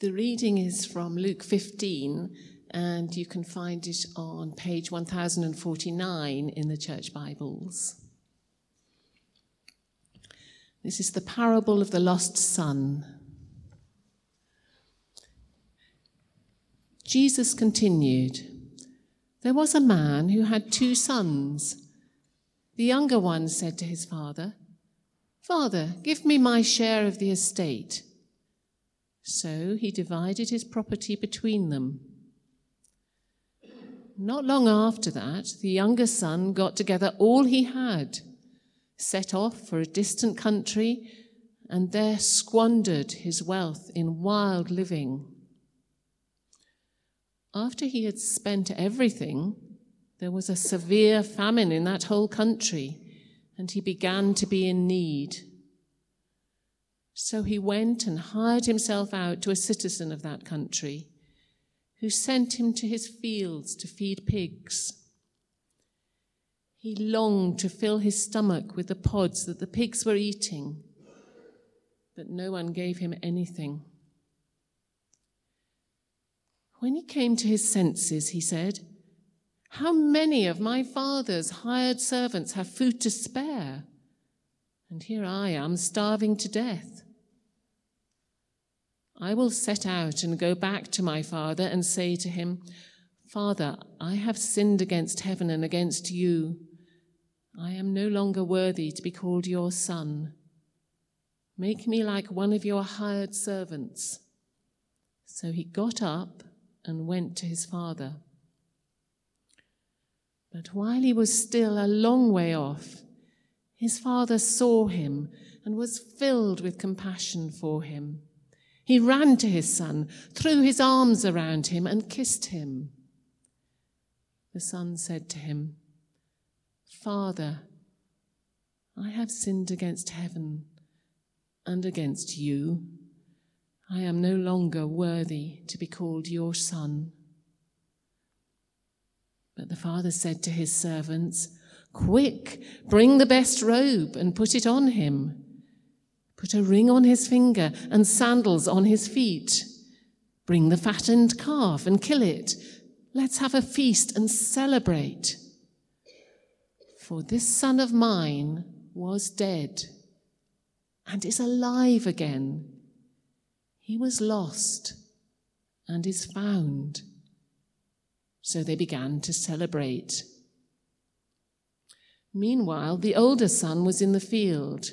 The reading is from Luke 15, and you can find it on page 1049 in the Church Bibles. This is the parable of the lost son. Jesus continued There was a man who had two sons. The younger one said to his father, Father, give me my share of the estate. So he divided his property between them. Not long after that, the younger son got together all he had, set off for a distant country, and there squandered his wealth in wild living. After he had spent everything, there was a severe famine in that whole country, and he began to be in need. So he went and hired himself out to a citizen of that country, who sent him to his fields to feed pigs. He longed to fill his stomach with the pods that the pigs were eating, but no one gave him anything. When he came to his senses, he said, How many of my father's hired servants have food to spare? And here I am starving to death. I will set out and go back to my father and say to him, Father, I have sinned against heaven and against you. I am no longer worthy to be called your son. Make me like one of your hired servants. So he got up and went to his father. But while he was still a long way off, his father saw him and was filled with compassion for him. He ran to his son, threw his arms around him, and kissed him. The son said to him, Father, I have sinned against heaven and against you. I am no longer worthy to be called your son. But the father said to his servants, Quick, bring the best robe and put it on him Put a ring on his finger and sandals on his feet. Bring the fattened calf and kill it. Let's have a feast and celebrate. For this son of mine was dead and is alive again. He was lost and is found. So they began to celebrate. Meanwhile, the older son was in the field.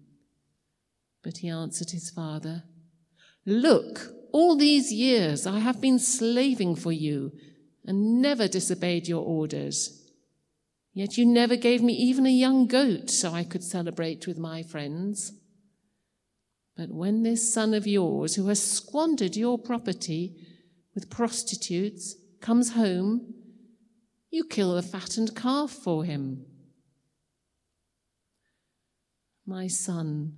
But he answered his father, Look, all these years I have been slaving for you and never disobeyed your orders. Yet you never gave me even a young goat so I could celebrate with my friends. But when this son of yours, who has squandered your property with prostitutes, comes home, you kill the fattened calf for him. My son,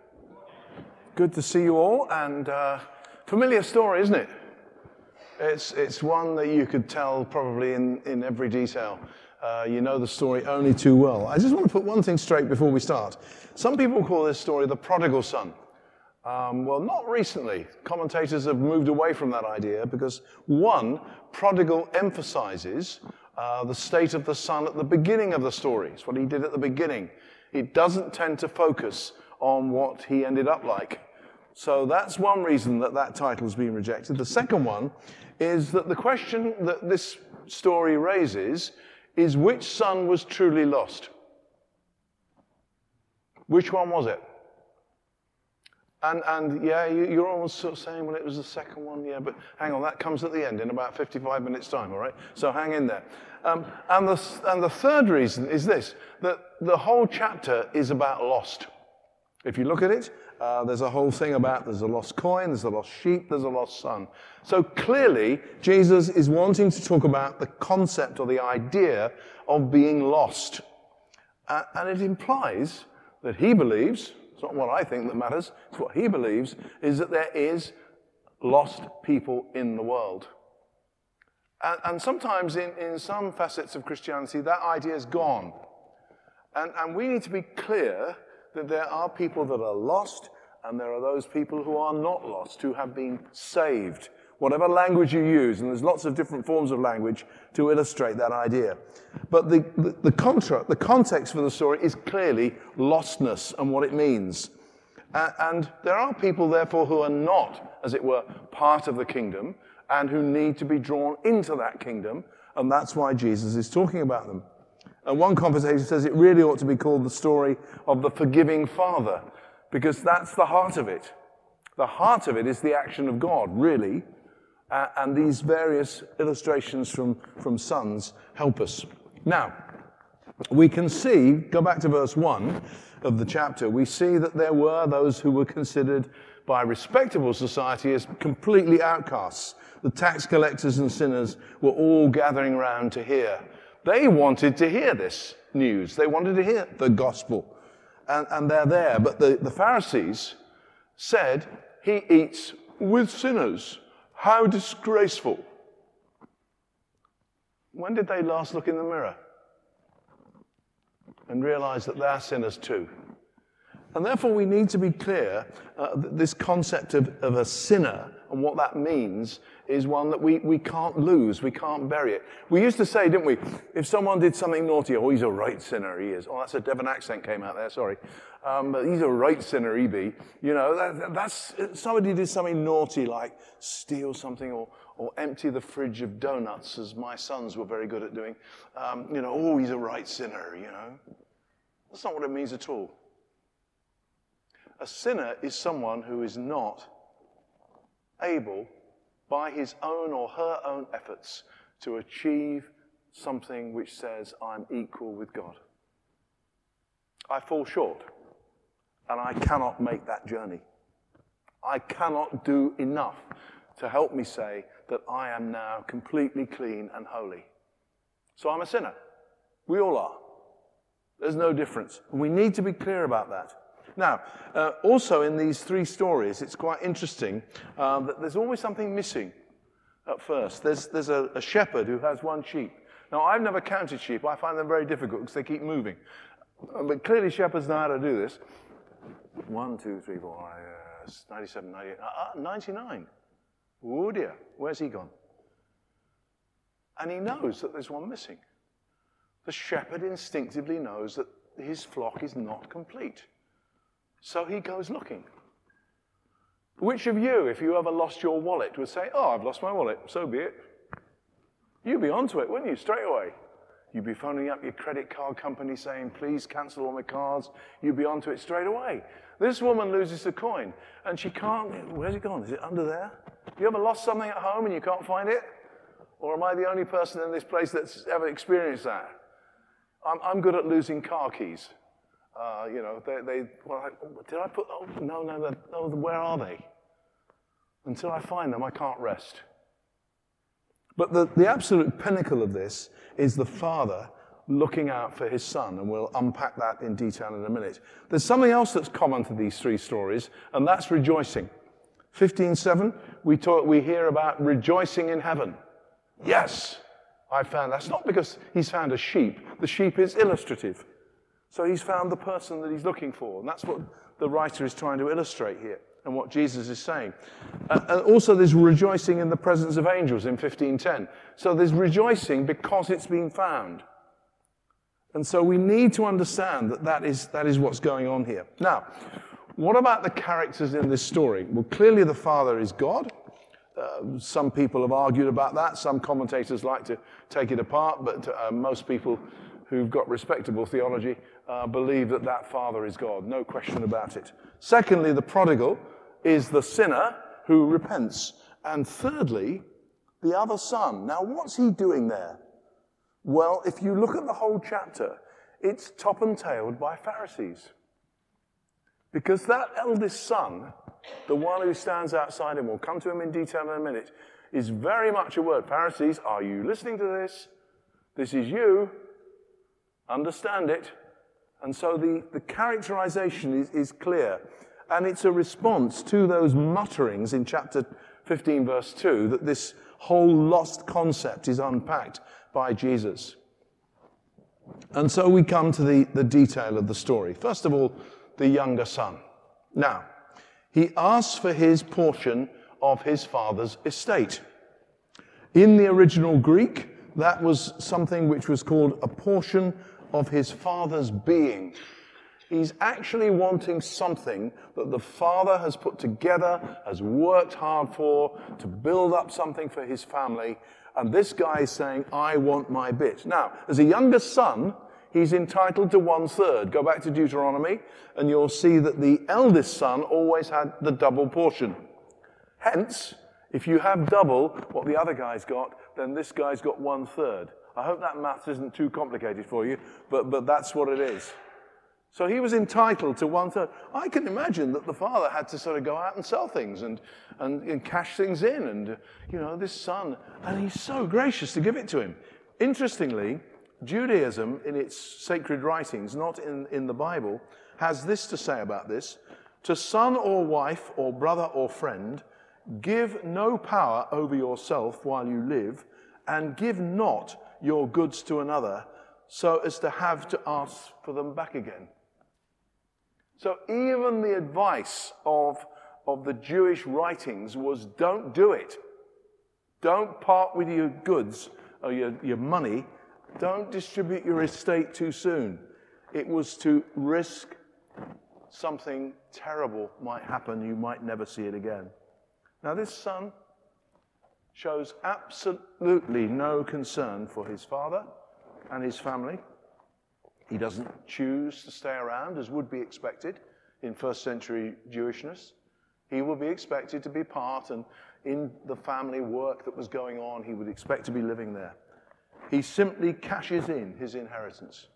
Good to see you all, and uh, familiar story, isn't it? It's, it's one that you could tell probably in, in every detail. Uh, you know the story only too well. I just want to put one thing straight before we start. Some people call this story the prodigal son. Um, well, not recently. Commentators have moved away from that idea because, one, prodigal emphasizes uh, the state of the son at the beginning of the story. It's what he did at the beginning. It doesn't tend to focus on what he ended up like. So that's one reason that that title has been rejected. The second one is that the question that this story raises is which son was truly lost? Which one was it? And, and yeah, you, are almost sort of saying, well, it was the second one, yeah, but hang on, that comes at the end in about 55 minutes' time, all right? So hang in there. Um, and, the, and the third reason is this that the whole chapter is about lost. If you look at it, uh, there's a whole thing about there's a lost coin, there's a lost sheep, there's a lost son. So clearly, Jesus is wanting to talk about the concept or the idea of being lost. Uh, and it implies that he believes, it's not what I think that matters, it's what he believes, is that there is lost people in the world. And, and sometimes in, in some facets of Christianity, that idea is gone. And, and we need to be clear that there are people that are lost and there are those people who are not lost, who have been saved. Whatever language you use, and there's lots of different forms of language to illustrate that idea. But the, the, the, contra, the context for the story is clearly lostness and what it means. Uh, and there are people, therefore, who are not, as it were, part of the kingdom and who need to be drawn into that kingdom. And that's why Jesus is talking about them. And one conversation says it really ought to be called the story of the forgiving father, because that's the heart of it. The heart of it is the action of God, really. Uh, and these various illustrations from, from sons help us. Now, we can see, go back to verse 1 of the chapter, we see that there were those who were considered by respectable society as completely outcasts. The tax collectors and sinners were all gathering around to hear. They wanted to hear this news. They wanted to hear the gospel. And, and they're there. But the, the Pharisees said, He eats with sinners. How disgraceful. When did they last look in the mirror and realize that they're sinners too? And therefore, we need to be clear uh, this concept of, of a sinner and what that means is one that we, we can't lose. We can't bury it. We used to say, didn't we, if someone did something naughty, oh, he's a right sinner, he is. Oh, that's a Devon accent came out there, sorry. Um, but he's a right sinner, he be. You know, that, that's, somebody did something naughty like steal something or, or empty the fridge of donuts, as my sons were very good at doing. Um, you know, oh, he's a right sinner, you know. That's not what it means at all. A sinner is someone who is not able by his own or her own efforts to achieve something which says, I'm equal with God. I fall short, and I cannot make that journey. I cannot do enough to help me say that I am now completely clean and holy. So I'm a sinner. We all are. There's no difference. And we need to be clear about that. Now, uh, also in these three stories, it's quite interesting uh, that there's always something missing at first. There's, there's a, a, shepherd who has one sheep. Now, I've never counted sheep. I find them very difficult because they keep moving. Uh, but clearly, shepherds know how to do this. One, two, three, four, uh, 97, 98, uh, 99. Oh dear, where's he gone? And he knows that there's one missing. The shepherd instinctively knows that his flock is not complete. So he goes looking. Which of you, if you ever lost your wallet, would say, Oh, I've lost my wallet, so be it? You'd be onto it, wouldn't you, straight away? You'd be phoning up your credit card company saying, Please cancel all my cards. You'd be onto it straight away. This woman loses the coin and she can't. Where's it gone? Is it under there? You ever lost something at home and you can't find it? Or am I the only person in this place that's ever experienced that? I'm, I'm good at losing car keys. Uh, you know, they, they well, I, did I put, oh, no, no, no, where are they? Until I find them, I can't rest. But the, the absolute pinnacle of this is the father looking out for his son, and we'll unpack that in detail in a minute. There's something else that's common to these three stories, and that's rejoicing. 15.7, we, we hear about rejoicing in heaven. Yes, I found that's not because he's found a sheep. The sheep is illustrative. So he's found the person that he's looking for. And that's what the writer is trying to illustrate here and what Jesus is saying. Uh, and also, there's rejoicing in the presence of angels in 1510. So there's rejoicing because it's been found. And so we need to understand that that is, that is what's going on here. Now, what about the characters in this story? Well, clearly the Father is God. Uh, some people have argued about that. Some commentators like to take it apart, but uh, most people who've got respectable theology uh, believe that that Father is God. No question about it. Secondly, the prodigal is the sinner who repents. And thirdly, the other son. Now, what's he doing there? Well, if you look at the whole chapter, it's top and tailed by Pharisees. Because that eldest son, the one who stands outside him, we'll come to him in detail in a minute, is very much a word. Pharisees, are you listening to this? This is you. Understand it. And so the, the characterization is, is clear. And it's a response to those mutterings in chapter 15, verse 2, that this whole lost concept is unpacked by Jesus. And so we come to the, the detail of the story. First of all, the younger son. Now, he asks for his portion of his father's estate. In the original Greek, that was something which was called a portion of his father's being. He's actually wanting something that the father has put together, has worked hard for, to build up something for his family. And this guy is saying, I want my bit. Now, as a younger son, he's entitled to one third. Go back to Deuteronomy, and you'll see that the eldest son always had the double portion. Hence, if you have double what the other guy's got, then this guy's got one third. I hope that math isn't too complicated for you, but, but that's what it is. So he was entitled to one third. I can imagine that the father had to sort of go out and sell things and, and, and cash things in. And, you know, this son, and he's so gracious to give it to him. Interestingly, Judaism, in its sacred writings, not in, in the Bible, has this to say about this To son or wife or brother or friend, give no power over yourself while you live, and give not your goods to another, so as to have to ask for them back again. So even the advice of, of the Jewish writings was don't do it. Don't part with your goods or your, your money. Don't distribute your estate too soon. It was to risk something terrible might happen. You might never see it again. Now, this son shows absolutely no concern for his father and his family. He doesn't choose to stay around as would be expected in first century Jewishness. He will be expected to be part and in the family work that was going on, he would expect to be living there. He simply cashes in his inheritance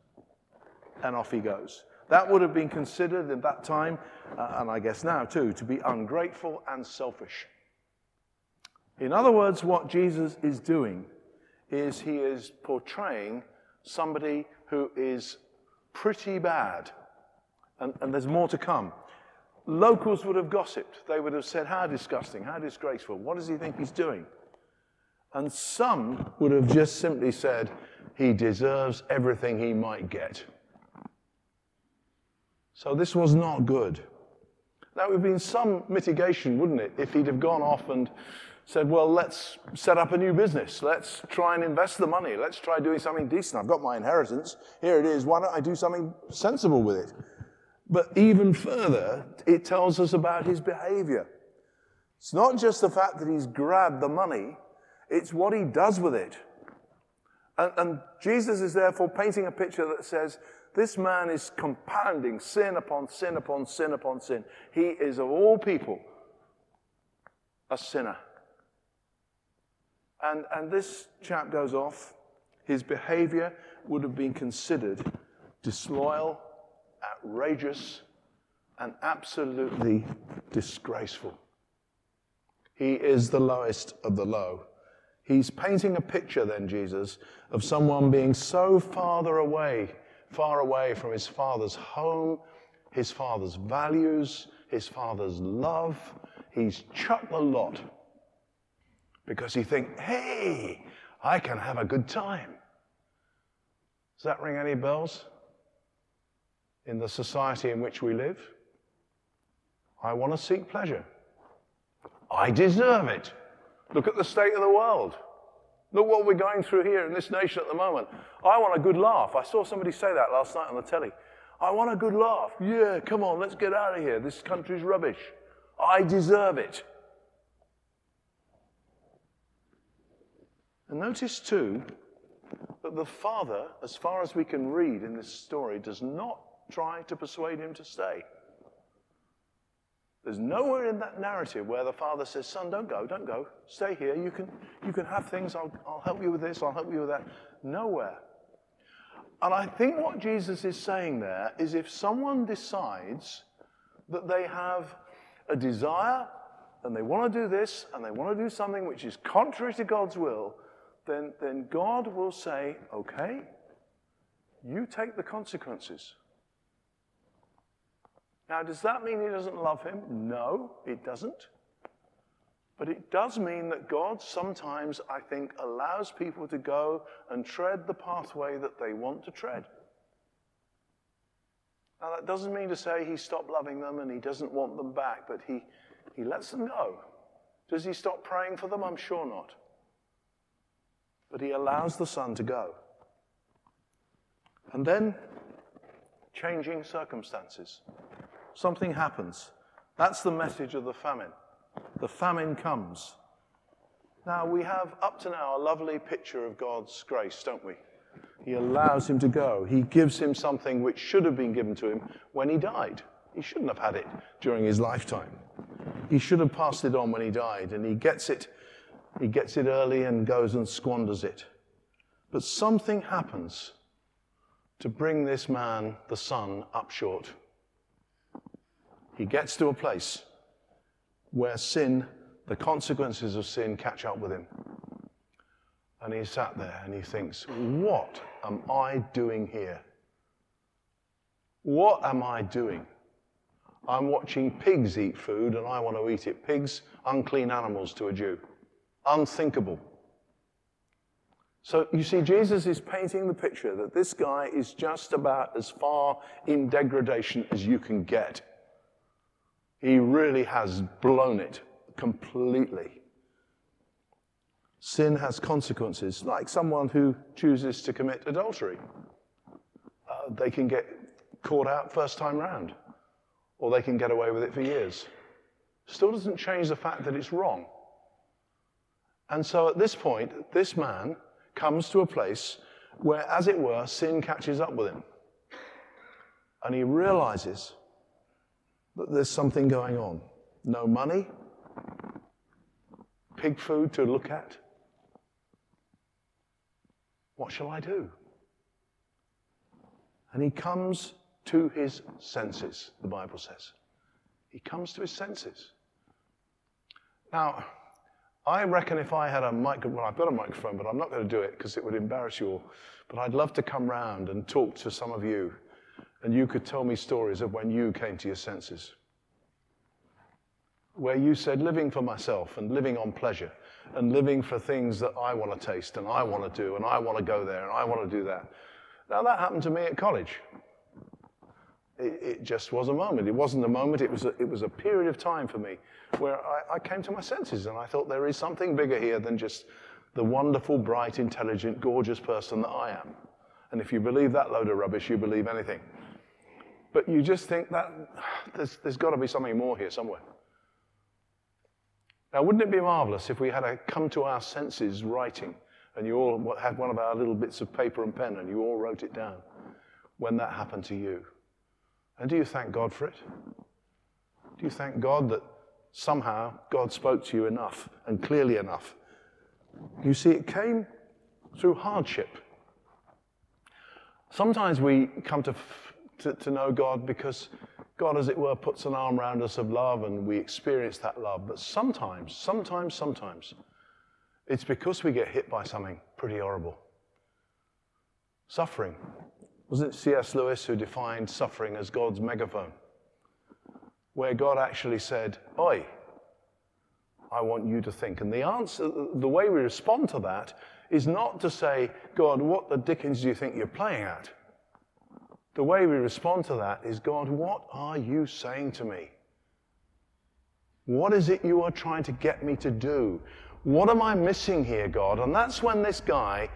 and off he goes. That would have been considered at that time, uh, and I guess now too, to be ungrateful and selfish. In other words, what Jesus is doing is he is portraying somebody who is pretty bad. And, and there's more to come. Locals would have gossiped. They would have said, How disgusting, how disgraceful. What does he think he's doing? And some would have just simply said, He deserves everything he might get. So this was not good. That would have been some mitigation, wouldn't it, if he'd have gone off and said, Well, let's set up a new business. Let's try and invest the money. Let's try doing something decent. I've got my inheritance. Here it is. Why don't I do something sensible with it? But even further, it tells us about his behavior. It's not just the fact that he's grabbed the money, it's what he does with it. And, and Jesus is therefore painting a picture that says, this man is compounding sin upon sin upon sin upon sin. He is, of all people, a sinner. And, and this chap goes off. His behavior would have been considered disloyal, outrageous, and absolutely disgraceful. He is the lowest of the low. He's painting a picture, then, Jesus, of someone being so farther away, far away from his father's home, his father's values, his father's love. He's chucked the lot because you think, hey, I can have a good time. Does that ring any bells in the society in which we live? I want to seek pleasure. I deserve it. Look at the state of the world. Look what we're going through here in this nation at the moment. I want a good laugh. I saw somebody say that last night on the telly. I want a good laugh. Yeah, come on, let's get out of here. This country's rubbish. I deserve it. And notice too that the father, as far as we can read in this story, does not try to persuade him to stay. There's nowhere in that narrative where the father says, Son, don't go, don't go. Stay here. You can, you can have things. I'll, I'll help you with this, I'll help you with that. Nowhere. And I think what Jesus is saying there is if someone decides that they have a desire and they want to do this and they want to do something which is contrary to God's will, then, then God will say, okay, you take the consequences. Now, does that mean he doesn't love him? No, it doesn't. But it does mean that God sometimes, I think, allows people to go and tread the pathway that they want to tread. Now, that doesn't mean to say he stopped loving them and he doesn't want them back, but he, he lets them go. Does he stop praying for them? I'm sure not. But he allows the son to go. And then, changing circumstances. Something happens. That's the message of the famine. The famine comes. Now, we have up to now a lovely picture of God's grace, don't we? He allows him to go. He gives him something which should have been given to him when he died. He shouldn't have had it during his lifetime. He should have passed it on when he died, and he gets it. He gets it early and goes and squanders it. But something happens to bring this man, the son, up short. He gets to a place where sin, the consequences of sin, catch up with him. And he sat there and he thinks, What am I doing here? What am I doing? I'm watching pigs eat food and I want to eat it. Pigs, unclean animals to a Jew. Unthinkable. So you see, Jesus is painting the picture that this guy is just about as far in degradation as you can get. He really has blown it completely. Sin has consequences, like someone who chooses to commit adultery. Uh, they can get caught out first time round, or they can get away with it for years. Still doesn't change the fact that it's wrong. And so at this point, this man comes to a place where, as it were, sin catches up with him. And he realizes that there's something going on. No money, pig food to look at, what shall I do? And he comes to his senses, the Bible says. He comes to his senses. Now, I reckon if I had a microphone, well, I've got a microphone, but I'm not going to do it because it would embarrass you all. But I'd love to come round and talk to some of you, and you could tell me stories of when you came to your senses. Where you said, living for myself and living on pleasure and living for things that I want to taste and I want to do and I want to go there and I want to do that. Now, that happened to me at college. It, it just was a moment. It wasn't a moment, it was a, it was a period of time for me where I, I came to my senses and I thought there is something bigger here than just the wonderful, bright, intelligent, gorgeous person that I am. And if you believe that load of rubbish, you believe anything. But you just think that there's, there's got to be something more here somewhere. Now, wouldn't it be marvelous if we had a come to our senses writing and you all had one of our little bits of paper and pen and you all wrote it down when that happened to you? And do you thank God for it? Do you thank God that somehow God spoke to you enough and clearly enough? You see, it came through hardship. Sometimes we come to, to, to know God because God, as it were, puts an arm around us of love and we experience that love. But sometimes, sometimes, sometimes, it's because we get hit by something pretty horrible. Suffering. Wasn't it C.S. Lewis who defined suffering as God's megaphone? Where God actually said, Oi, I want you to think. And the answer, the way we respond to that is not to say, God, what the dickens do you think you're playing at? the way we respond to that is God, what are you saying to me? What is it you are trying to get me to do? What am I missing here, God? And that's when this guy,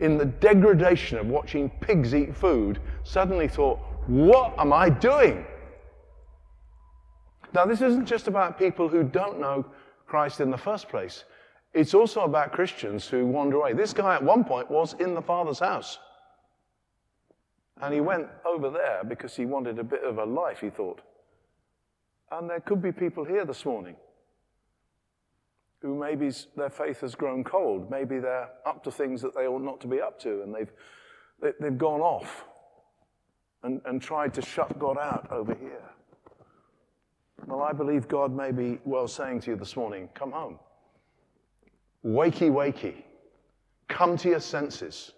in the degradation of watching pigs eat food, suddenly thought, What am I doing? Now, this isn't just about people who don't know Christ in the first place. It's also about Christians who wander away. This guy at one point was in the Father's house. And he went over there because he wanted a bit of a life, he thought. And there could be people here this morning who maybe their faith has grown cold. Maybe they're up to things that they ought not to be up to, and they've, they, have they have gone off and, and tried to shut God out over here. Well, I believe God may be well saying to you this morning come home. Wakey, wakey. Come to your senses.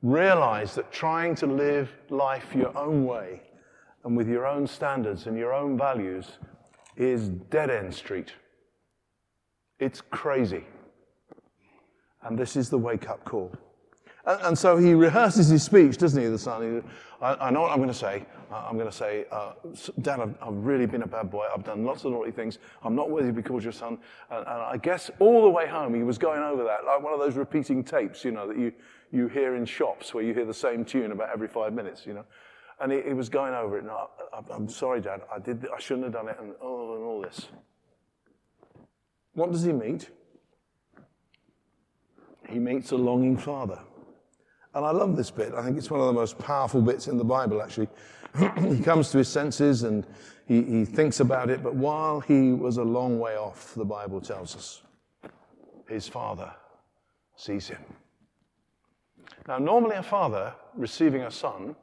Realize that trying to live life your own way and with your own standards and your own values is dead end street. It's crazy. And this is the wake up call. And, and, so he rehearses his speech, doesn't he, the son? I, I know what I'm going to say. I'm going to say, uh, Dad, I've, I've, really been a bad boy. I've done lots of naughty things. I'm not worthy to be called your son. And, and, I guess all the way home, he was going over that, like one of those repeating tapes, you know, that you, you hear in shops where you hear the same tune about every five minutes, you know. And he, he was going over it. And I, am sorry, Dad. I, did, I shouldn't have done it. And, oh, and all this. What does he meet? He meets a longing father. And I love this bit. I think it's one of the most powerful bits in the Bible, actually. he comes to his senses and he, he thinks about it, but while he was a long way off, the Bible tells us, his father sees him. Now, normally a father receiving a son,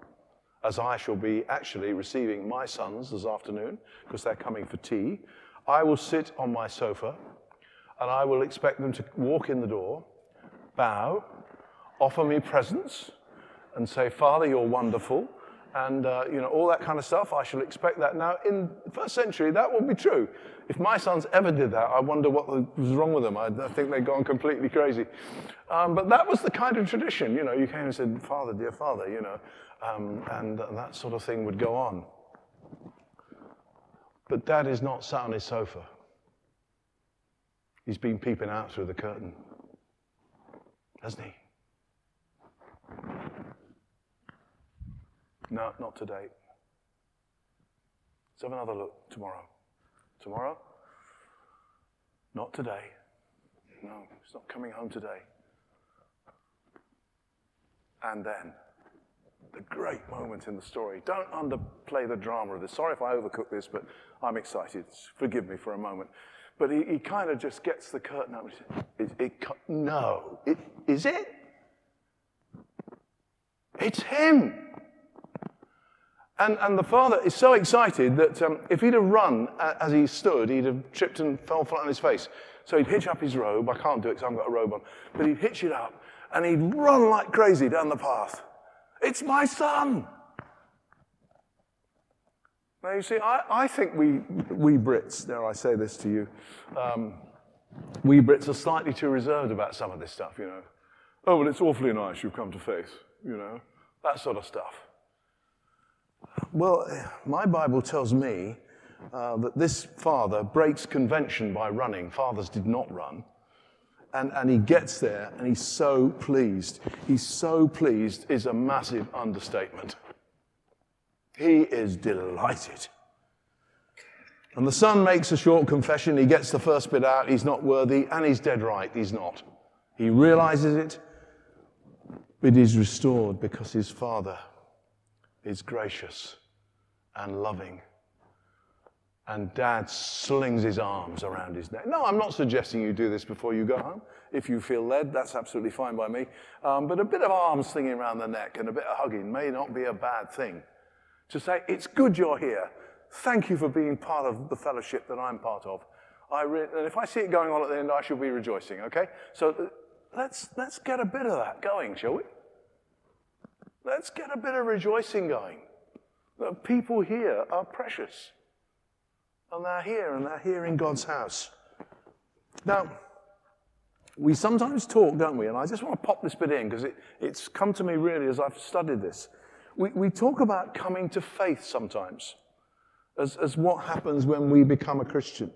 as I shall be actually receiving my sons this afternoon, because they're coming for tea, I will sit on my sofa and I will expect them to walk in the door, bow, offer me presents, and say, Father, you're wonderful, and uh, you know all that kind of stuff. I shall expect that. Now, in the first century, that would be true. If my sons ever did that, I wonder what was wrong with them. I, I think they'd gone completely crazy. Um, but that was the kind of tradition. You know, you came and said, "Father, dear Father," you know, um, and that sort of thing would go on. But Dad is not sat on his sofa. He's been peeping out through the curtain, hasn't he? No, not today. Let's have another look tomorrow. Tomorrow? Not today. No, it's not coming home today. And then, the great moment in the story. Don't underplay the drama of this. Sorry if I overcook this, but I'm excited. Forgive me for a moment. But he, he kind of just gets the curtain up. It, it, no, it, is it? It's him. And, and the father is so excited that um, if he'd have run as he stood, he'd have tripped and fell flat on his face. So he'd hitch up his robe. I can't do it because I haven't got a robe on. But he'd hitch it up and he'd run like crazy down the path. It's my son. Now, you see, I, I think we, we Brits, dare I say this to you, um, we Brits are slightly too reserved about some of this stuff, you know. Oh, well, it's awfully nice you've come to faith, you know, that sort of stuff. Well, my Bible tells me uh, that this father breaks convention by running. Fathers did not run. And, and he gets there and he's so pleased. He's so pleased is a massive understatement. He is delighted. And the son makes a short confession. He gets the first bit out. He's not worthy, and he's dead right. He's not. He realizes it, but he's restored because his father is gracious and loving. And dad slings his arms around his neck. No, I'm not suggesting you do this before you go home. If you feel led, that's absolutely fine by me. Um, but a bit of arms slinging around the neck and a bit of hugging may not be a bad thing to say, It's good you're here. Thank you for being part of the fellowship that I'm part of. I re- and if I see it going on at the end, I shall be rejoicing, okay? So uh, let's, let's get a bit of that going, shall we? Let's get a bit of rejoicing going. The people here are precious. And they're here, and they're here in God's house. Now, we sometimes talk, don't we? And I just want to pop this bit in because it, it's come to me really as I've studied this. We, we talk about coming to faith sometimes as, as what happens when we become a Christian.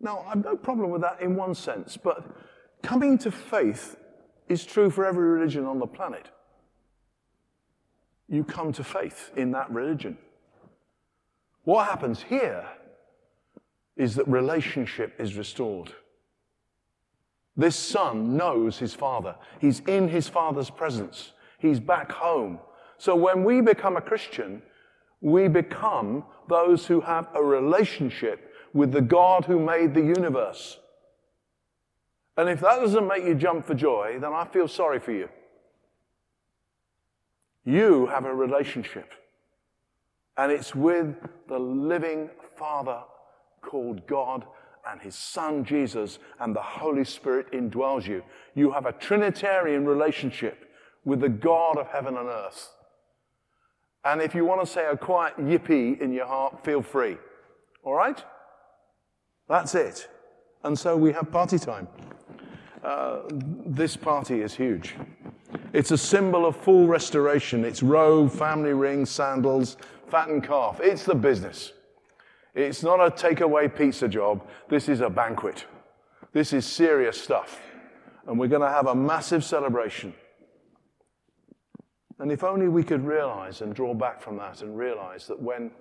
Now, I've no problem with that in one sense, but coming to faith is true for every religion on the planet. you come to faith in that religion. What happens here is that relationship is restored. This son knows his father. He's in his father's presence. He's back home. So when we become a Christian, we become those who have a relationship with the God who made the universe. And if that doesn't make you jump for joy, then I feel sorry for you. You have a relationship, and it's with the living Father called God and his Son Jesus, and the Holy Spirit indwells you. You have a Trinitarian relationship with the God of heaven and earth. And if you want to say a quiet yippee in your heart, feel free. All right? That's it. And so we have party time. Uh, this party is huge. It's a symbol of full restoration. It's robe, family ring, sandals, fattened calf. It's the business. It's not a takeaway pizza job. This is a banquet. This is serious stuff. And we're going to have a massive celebration. And if only we could realize and draw back from that and realize that when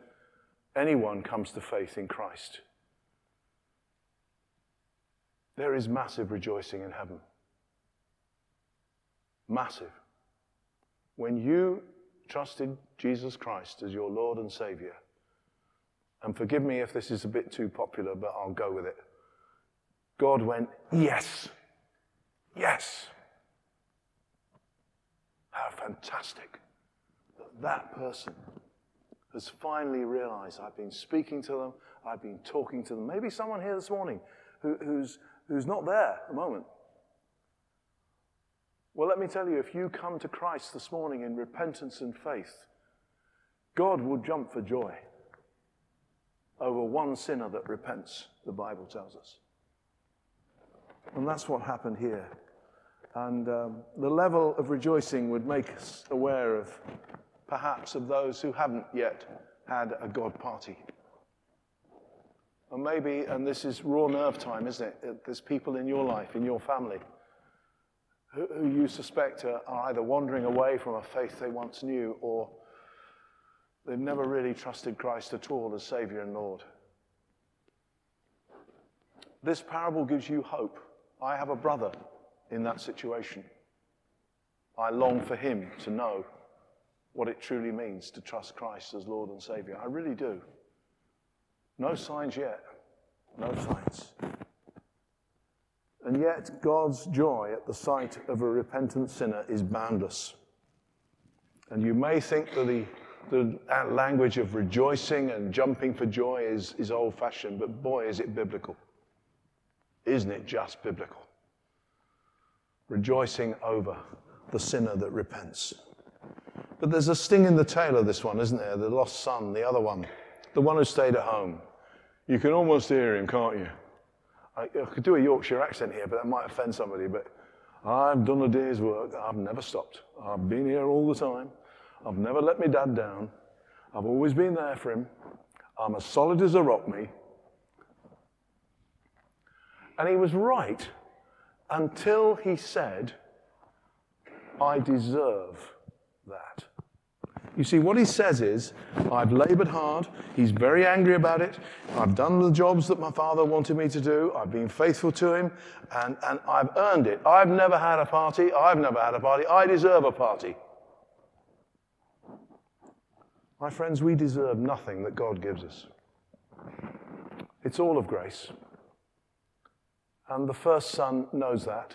anyone comes to faith in Christ, there is massive rejoicing in heaven. Massive. When you trusted Jesus Christ as your Lord and Savior, and forgive me if this is a bit too popular, but I'll go with it. God went, Yes, yes. How fantastic that that person has finally realized I've been speaking to them, I've been talking to them. Maybe someone here this morning who, who's, who's not there at the moment. Well, let me tell you, if you come to Christ this morning in repentance and faith, God will jump for joy over one sinner that repents, the Bible tells us. And that's what happened here. And um, the level of rejoicing would make us aware of perhaps of those who haven't yet had a God party. And maybe, and this is raw nerve time, isn't it? There's people in your life, in your family, who, who you suspect are, are either wandering away from a faith they once knew or they've never really trusted Christ at all as Savior and Lord. This parable gives you hope. I have a brother in that situation. I long for him to know what it truly means to trust Christ as Lord and Savior. I really do. No signs yet. No signs. And yet, God's joy at the sight of a repentant sinner is boundless. And you may think that the, the language of rejoicing and jumping for joy is, is old fashioned, but boy, is it biblical. Isn't it just biblical? Rejoicing over the sinner that repents. But there's a sting in the tail of this one, isn't there? The lost son, the other one, the one who stayed at home. You can almost hear him, can't you? I, I could do a Yorkshire accent here, but that might offend somebody. But I've done a day's work. I've never stopped. I've been here all the time. I've never let my dad down. I've always been there for him. I'm as solid as a rock, me. And he was right until he said, I deserve that. You see, what he says is, I've labored hard. He's very angry about it. I've done the jobs that my father wanted me to do. I've been faithful to him, and, and I've earned it. I've never had a party. I've never had a party. I deserve a party. My friends, we deserve nothing that God gives us. It's all of grace. And the first son knows that,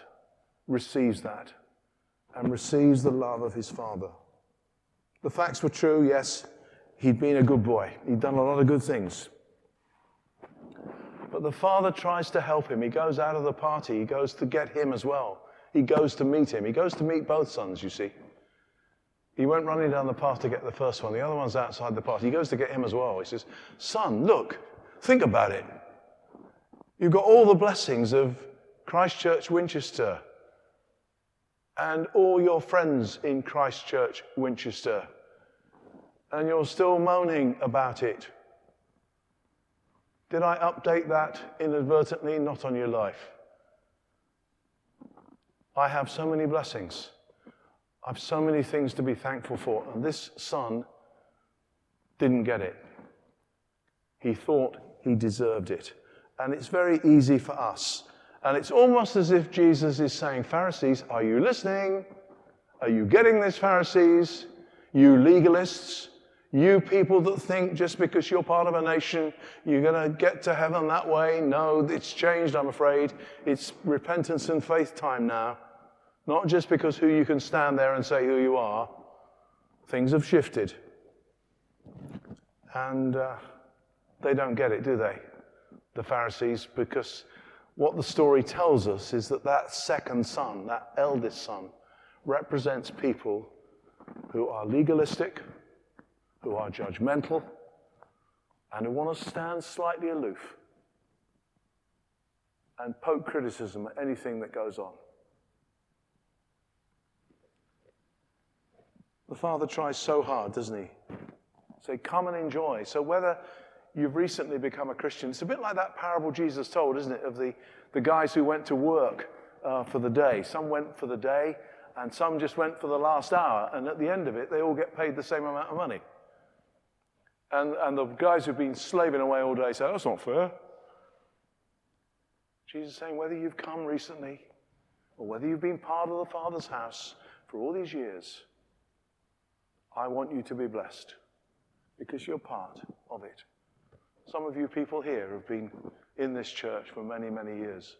receives that, and receives the love of his father. The facts were true, yes. He'd been a good boy, he'd done a lot of good things. But the father tries to help him. He goes out of the party, he goes to get him as well. He goes to meet him. He goes to meet both sons, you see. He went running down the path to get the first one. The other one's outside the party. He goes to get him as well. He says, Son, look, think about it. You've got all the blessings of Christchurch Winchester and all your friends in Christchurch Winchester, and you're still moaning about it. Did I update that inadvertently? Not on your life. I have so many blessings. I've so many things to be thankful for. And this son didn't get it. He thought he deserved it. And it's very easy for us. And it's almost as if Jesus is saying, Pharisees, are you listening? Are you getting this, Pharisees? You legalists, you people that think just because you're part of a nation, you're going to get to heaven that way. No, it's changed, I'm afraid. It's repentance and faith time now. Not just because who you can stand there and say who you are. Things have shifted. And uh, they don't get it, do they? The Pharisees, because what the story tells us is that that second son, that eldest son, represents people who are legalistic, who are judgmental, and who want to stand slightly aloof and poke criticism at anything that goes on. The Father tries so hard, doesn't he? Say, come and enjoy. So whether you've recently become a Christian, it's a bit like that parable Jesus told, isn't it, of the, the guys who went to work uh, for the day. Some went for the day, and some just went for the last hour, and at the end of it, they all get paid the same amount of money. And, and the guys who've been slaving away all day say, that's not fair. Jesus is saying, whether you've come recently or whether you've been part of the Father's house for all these years, I want you to be blessed because you're part of it. Some of you people here have been in this church for many, many years.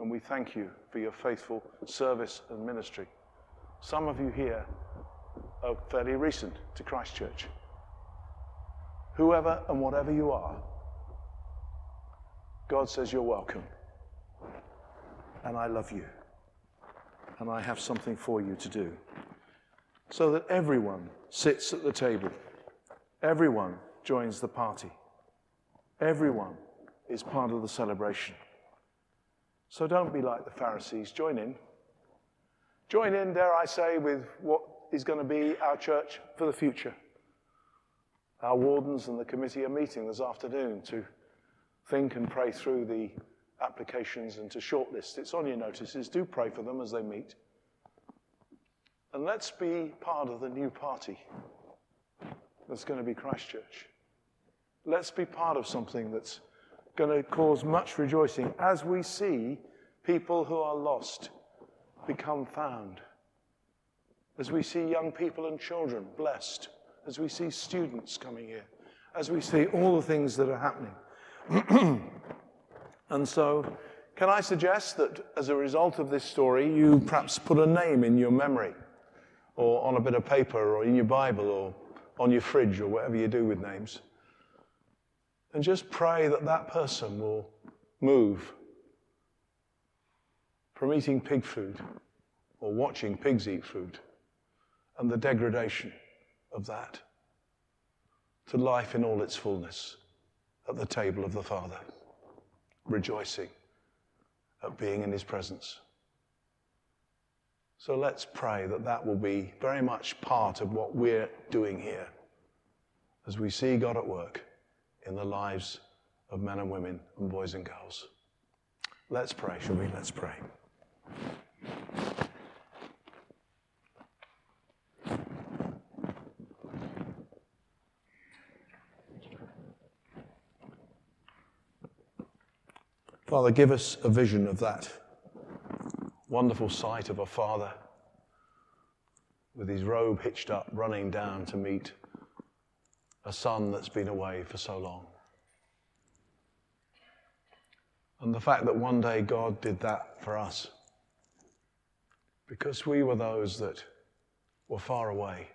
And we thank you for your faithful service and ministry. Some of you here are fairly recent to Christchurch. Whoever and whatever you are, God says you're welcome. And I love you. And I have something for you to do. So that everyone sits at the table, everyone joins the party, everyone is part of the celebration. So don't be like the Pharisees. Join in. Join in, dare I say, with what is going to be our church for the future. Our wardens and the committee are meeting this afternoon to think and pray through the applications and to shortlist. It's on your notices. Do pray for them as they meet. And let's be part of the new party that's going to be Christchurch. Let's be part of something that's going to cause much rejoicing as we see people who are lost become found. As we see young people and children blessed. As we see students coming here. As we see all the things that are happening. and so, can I suggest that as a result of this story, you perhaps put a name in your memory, or on a bit of paper, or in your Bible, or on your fridge, or whatever you do with names? And just pray that that person will move from eating pig food or watching pigs eat food and the degradation of that to life in all its fullness at the table of the Father, rejoicing at being in His presence. So let's pray that that will be very much part of what we're doing here as we see God at work in the lives of men and women and boys and girls. Let's pray, shall we? Let's pray. Father, give us a vision of that wonderful sight of a father with his robe hitched up, running down to meet a son that's been away for so long. And the fact that one day God did that for us because we were those that were far away.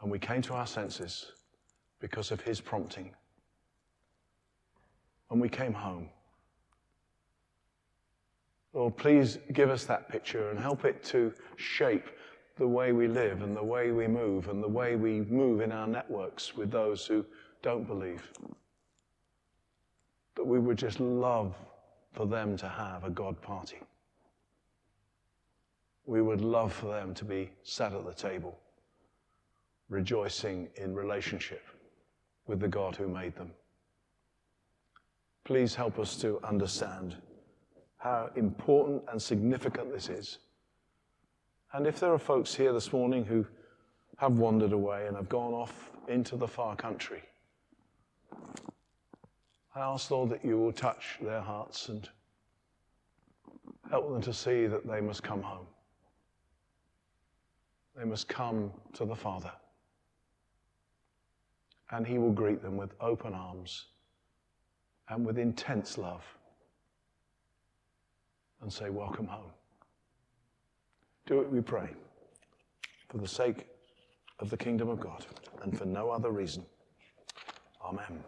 And we came to our senses because of his prompting. And we came home. Lord, please give us that picture and help it to shape the way we live and the way we move and the way we move in our networks with those who don't believe. That we would just love for them to have a God party. We would love for them to be sat at the table, rejoicing in relationship with the God who made them. Please help us to understand how important and significant this is And if there are folks here this morning who have wandered away and have gone off into the far country, I ask, Lord, that you will touch their hearts and help them to see that they must come home. They must come to the Father. And He will greet them with open arms and with intense love and say, Welcome home. Do it, we pray, for the sake of the kingdom of God and for no other reason. Amen.